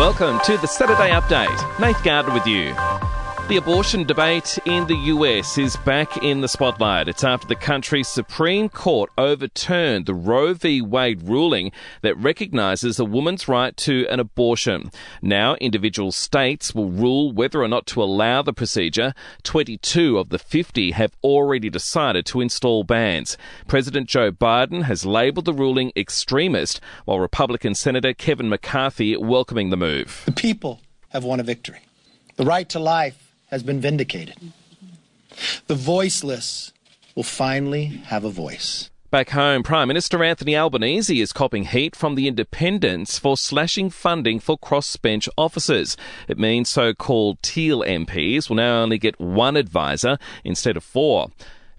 Welcome to the Saturday Update. Nate Gardner with you. The abortion debate in the US is back in the spotlight. It's after the country's Supreme Court overturned the Roe v. Wade ruling that recognizes a woman's right to an abortion. Now, individual states will rule whether or not to allow the procedure. 22 of the 50 have already decided to install bans. President Joe Biden has labeled the ruling extremist, while Republican Senator Kevin McCarthy welcoming the move. The people have won a victory. The right to life has been vindicated. The voiceless will finally have a voice. Back home, Prime Minister Anthony Albanese is copping heat from the independents for slashing funding for crossbench officers. It means so called Teal MPs will now only get one advisor instead of four.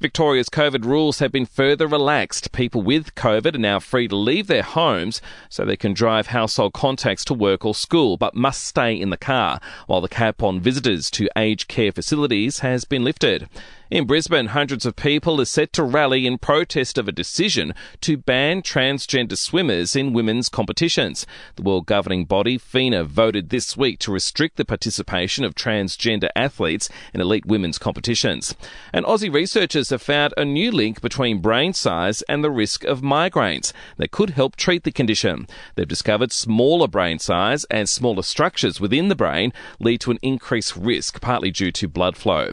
Victoria's COVID rules have been further relaxed. People with COVID are now free to leave their homes so they can drive household contacts to work or school, but must stay in the car, while the cap on visitors to aged care facilities has been lifted. In Brisbane, hundreds of people are set to rally in protest of a decision to ban transgender swimmers in women's competitions. The world governing body, FINA, voted this week to restrict the participation of transgender athletes in elite women's competitions. And Aussie researchers have found a new link between brain size and the risk of migraines that could help treat the condition. They've discovered smaller brain size and smaller structures within the brain lead to an increased risk, partly due to blood flow.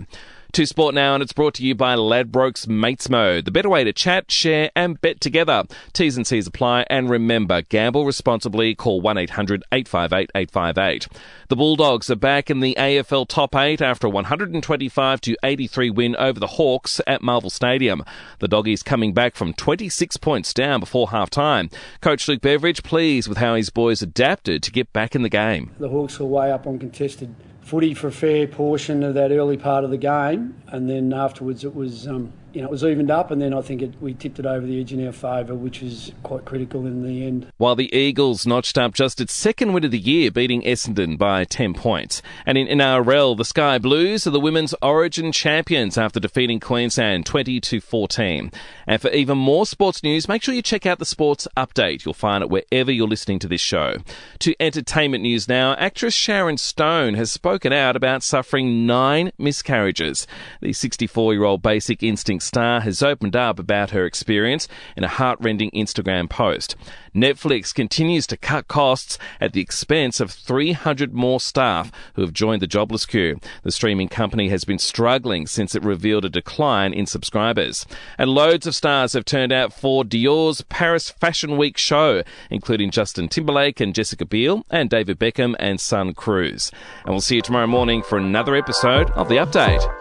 To Sport Now, and it's brought to you by Ladbrokes Mates Mode, the better way to chat, share, and bet together. T's and C's apply, and remember, gamble responsibly. Call 1 800 858 858. The Bulldogs are back in the AFL top eight after a 125 to 83 win over the Hawks at Marvel Stadium. The Doggies coming back from 26 points down before half time. Coach Luke Beveridge pleased with how his boys adapted to get back in the game. The Hawks were way up on contested footy for a fair portion of that early part of the game, and then afterwards it was um, you know, it was evened up, and then I think it, we tipped it over the edge in our favour, which was quite critical in the end. While the Eagles notched up just its second win of the year, beating Essendon by 10 points. And in NRL, the Sky Blues are the women's Origin champions after defeating Queensland 20 to 14. And for even more sports news, make sure you check out the Sports Update. You'll find it wherever you're listening to this show. To entertainment news now, actress Sharon Stone has spoken out about suffering nine miscarriages. The 64 year old Basic Instinct star has opened up about her experience in a heartrending Instagram post. Netflix continues to cut costs at the expense of 300 more staff who have joined the jobless queue. The streaming company has been struggling since it revealed a decline in subscribers. And loads of stars have turned out for Dior's Paris Fashion Week show, including Justin Timberlake and Jessica Biel and David Beckham and son Cruz. And we'll see you tomorrow morning for another episode of The Update.